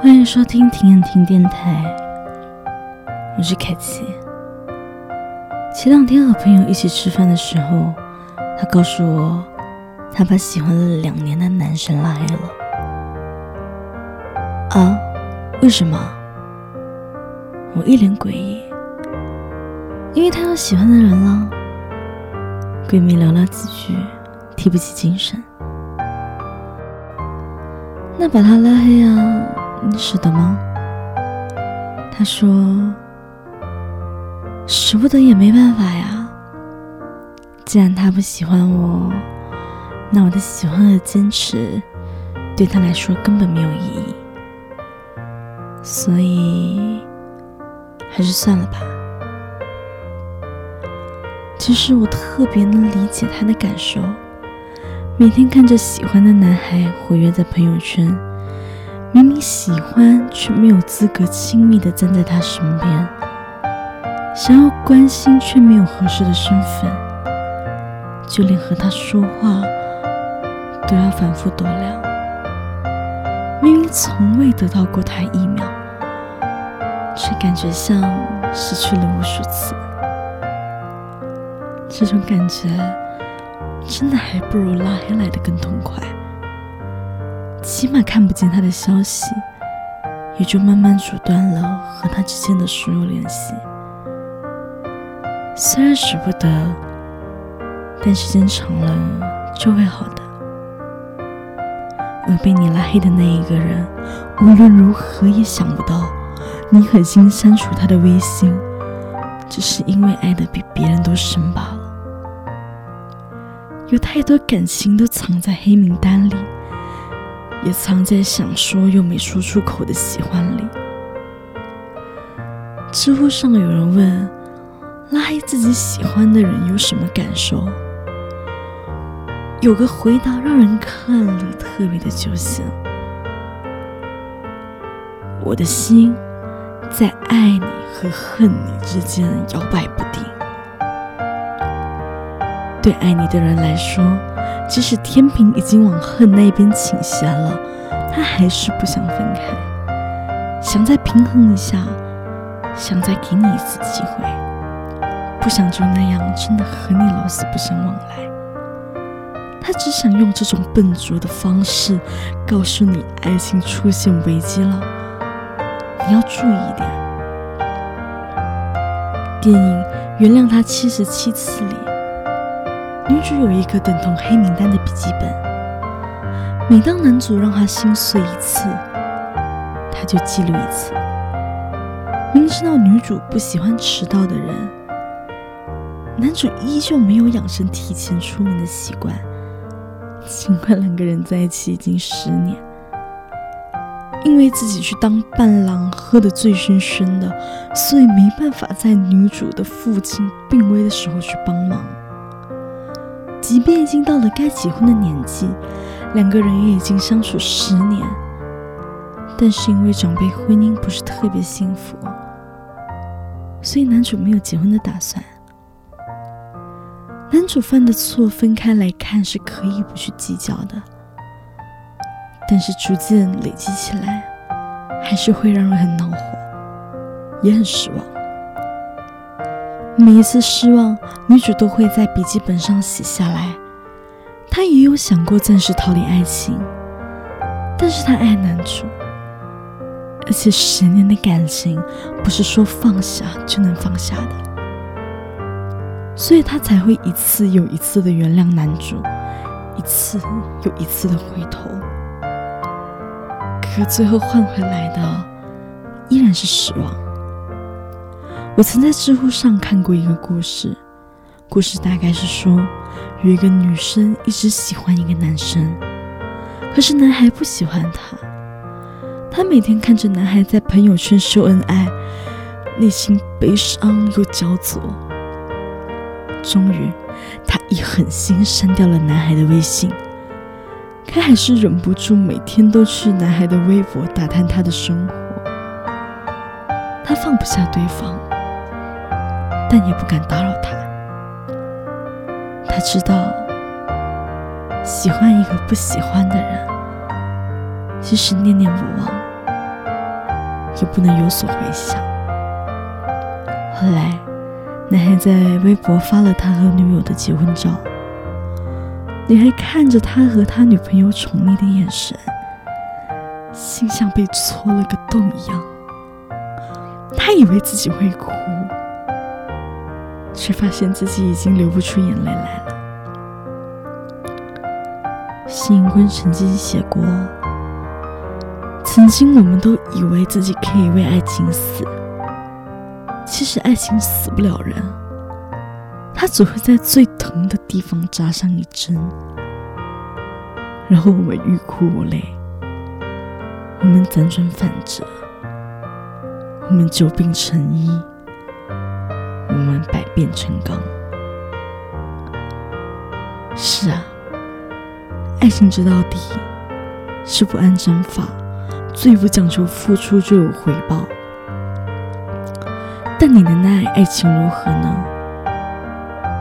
欢迎收听停言听电台，我是凯奇。前两天和朋友一起吃饭的时候，他告诉我，他把喜欢了两年的男神拉黑了。啊？为什么？我一脸诡异。因为他有喜欢的人了。闺蜜聊了几句，提不起精神。那把他拉黑啊，你舍得吗？他说：“舍不得也没办法呀。既然他不喜欢我，那我的喜欢和坚持对他来说根本没有意义。所以，还是算了吧。其实我特别能理解他的感受。”每天看着喜欢的男孩活跃在朋友圈，明明喜欢却没有资格亲密的站在他身边，想要关心却没有合适的身份，就连和他说话都要反复多聊。明明从未得到过他一秒，却感觉像失去了无数次。这种感觉。真的还不如拉黑来的更痛快，起码看不见他的消息，也就慢慢阻断了和他之间的所有联系。虽然舍不得，但时间长了就会好的。而被你拉黑的那一个人，无论如何也想不到，你狠心删除他的微信，只是因为爱的比别人都深罢了。有太多感情都藏在黑名单里，也藏在想说又没说出口的喜欢里。知乎上有人问：拉黑自己喜欢的人有什么感受？有个回答让人看了特别的揪心。我的心在爱你和恨你之间摇摆不定。对爱你的人来说，即使天平已经往恨那边倾斜了，他还是不想分开，想再平衡一下，想再给你一次机会，不想就那样真的和你老死不相往来。他只想用这种笨拙的方式告诉你，爱情出现危机了，你要注意一点。电影《原谅他七十七次》里。女主有一个等同黑名单的笔记本，每当男主让她心碎一次，她就记录一次。明知道女主不喜欢迟到的人，男主依旧没有养成提前出门的习惯。尽管两个人在一起已经十年，因为自己去当伴郎喝得醉醺醺的，所以没办法在女主的父亲病危的时候去帮忙。即便已经到了该结婚的年纪，两个人也已经相处十年，但是因为长辈婚姻不是特别幸福，所以男主没有结婚的打算。男主犯的错分开来看是可以不去计较的，但是逐渐累积起来，还是会让人很恼火，也很失望。每一次失望，女主都会在笔记本上写下来。她也有想过暂时逃离爱情，但是她爱男主，而且十年的感情不是说放下就能放下的，所以她才会一次又一次的原谅男主，一次又一次的回头。可最后换回来的依然是失望。我曾在知乎上看过一个故事，故事大概是说，有一个女生一直喜欢一个男生，可是男孩不喜欢她。她每天看着男孩在朋友圈秀恩爱，内心悲伤又焦灼。终于，她一狠心删掉了男孩的微信，可还是忍不住每天都去男孩的微博打探他的生活。她放不下对方。但也不敢打扰他。他知道，喜欢一个不喜欢的人，即使念念不忘，也不能有所回响。后来，男孩在微博发了他和女友的结婚照，女孩看着他和他女朋友宠溺的眼神，心像被戳了个洞一样。他以为自己会哭，却发现自己已经流不出眼泪来了。辛盈坤曾经写过：“曾经我们都以为自己可以为爱情死，其实爱情死不了人，它只会在最疼的地方扎上一针，然后我们欲哭无泪，我们辗转反侧。”我们久病成医，我们百变成钢。是啊，爱情直到底是不按章法，最不讲求付出就有回报。但你的那爱情如何呢？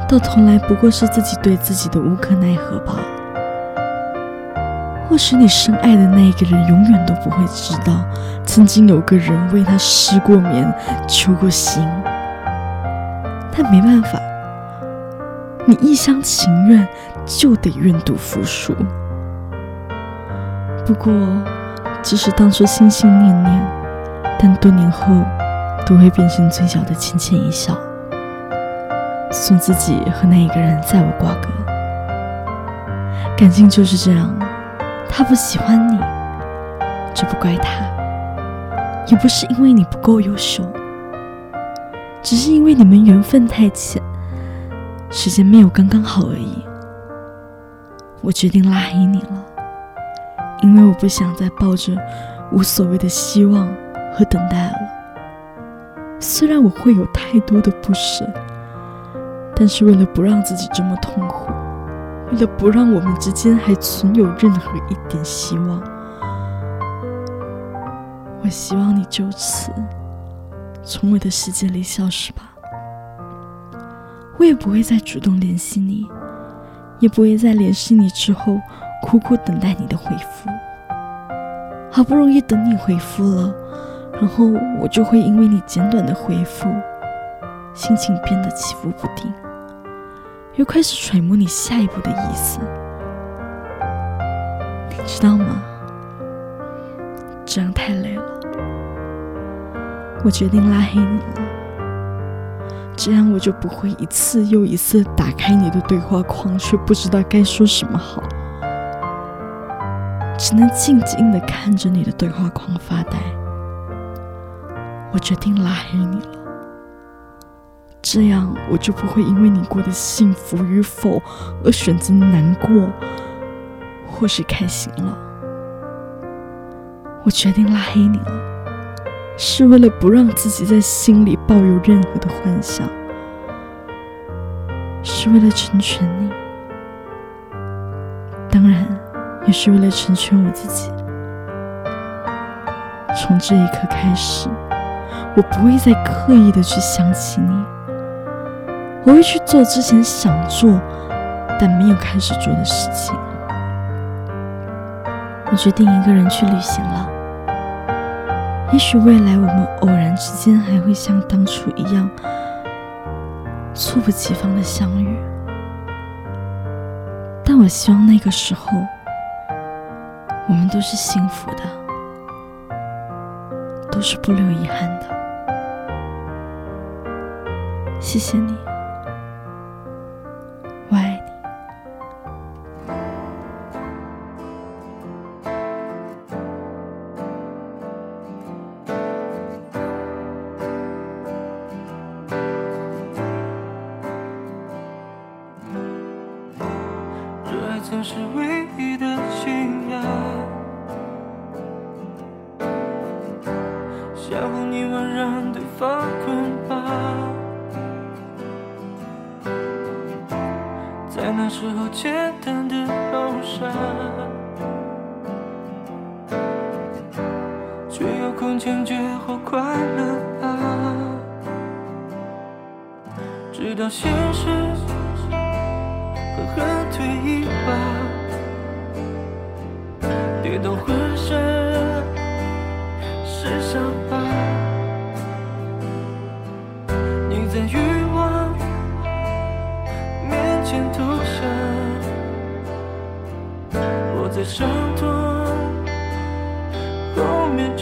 到头来不过是自己对自己的无可奈何吧。或许你深爱的那一个人永远都不会知道，曾经有个人为他失过眠、求过心。但没办法，你一厢情愿就得愿赌服输。不过，即使当初心心念念，但多年后都会变成嘴角的浅浅一笑，送自己和那一个人再无瓜葛。感情就是这样。他不喜欢你，这不怪他，也不是因为你不够优秀，只是因为你们缘分太浅，时间没有刚刚好而已。我决定拉黑你了，因为我不想再抱着无所谓的希望和等待了。虽然我会有太多的不舍，但是为了不让自己这么痛苦。为了不让我们之间还存有任何一点希望，我希望你就此从我的世界里消失吧。我也不会再主动联系你，也不会在联系你之后苦苦等待你的回复。好不容易等你回复了，然后我就会因为你简短的回复，心情变得起伏不定。又开始揣摩你下一步的意思，你知道吗？这样太累了，我决定拉黑你了。这样我就不会一次又一次打开你的对话框，却不知道该说什么好，只能静静的看着你的对话框发呆。我决定拉黑你了。这样，我就不会因为你过得幸福与否而选择难过，或是开心了。我决定拉黑你了，是为了不让自己在心里抱有任何的幻想，是为了成全你，当然，也是为了成全我自己。从这一刻开始，我不会再刻意的去想起你。我会去做之前想做但没有开始做的事情。我决定一个人去旅行了。也许未来我们偶然之间还会像当初一样猝不及防的相遇，但我希望那个时候我们都是幸福的，都是不留遗憾的。谢谢你。相互你问让对方捆绑，在那时候简单的好傻，却有空坚决或快乐啊，直到现实。狠狠退一把，跌到浑身。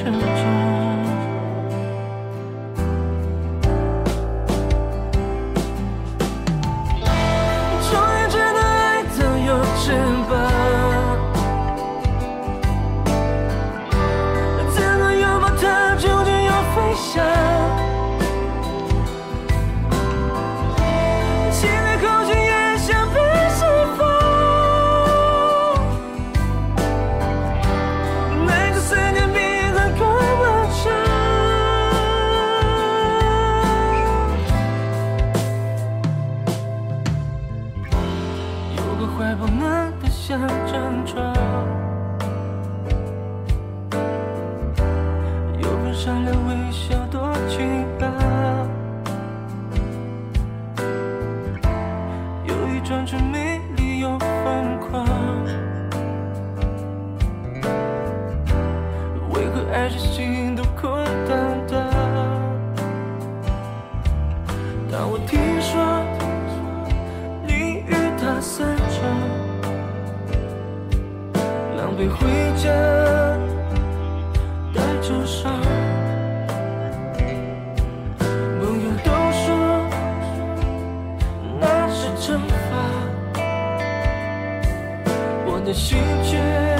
Oh. 爱是心都空荡荡。当我听说你与他散场，狼狈回家，带着伤。朋友都说那是惩罚，我的心却。